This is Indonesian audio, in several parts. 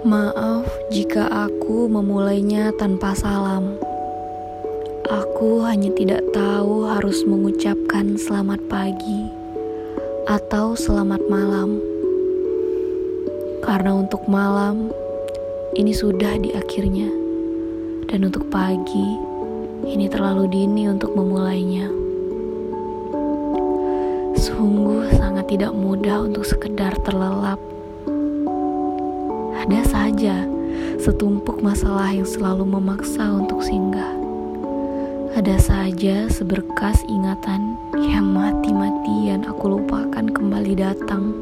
Maaf jika aku memulainya tanpa salam. Aku hanya tidak tahu harus mengucapkan selamat pagi atau selamat malam. Karena untuk malam ini sudah di akhirnya. Dan untuk pagi ini terlalu dini untuk memulainya. Sungguh sangat tidak mudah untuk sekedar terlelap ada saja setumpuk masalah yang selalu memaksa untuk singgah. Ada saja seberkas ingatan yang mati-matian aku lupakan kembali datang.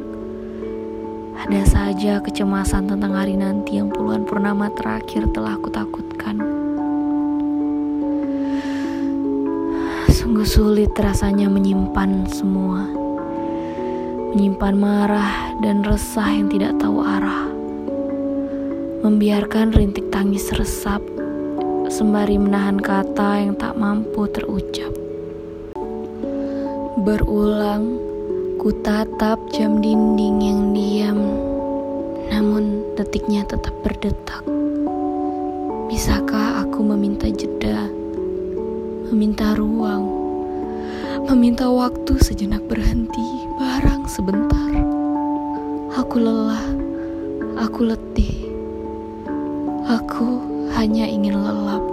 Ada saja kecemasan tentang hari nanti yang puluhan purnama terakhir telah aku takutkan. Sungguh sulit rasanya menyimpan semua. Menyimpan marah dan resah yang tidak tahu arah membiarkan rintik tangis resap sembari menahan kata yang tak mampu terucap. Berulang, ku tatap jam dinding yang diam, namun detiknya tetap berdetak. Bisakah aku meminta jeda, meminta ruang, meminta waktu sejenak berhenti, barang sebentar. Aku lelah, aku letih Aku hanya ingin lelap.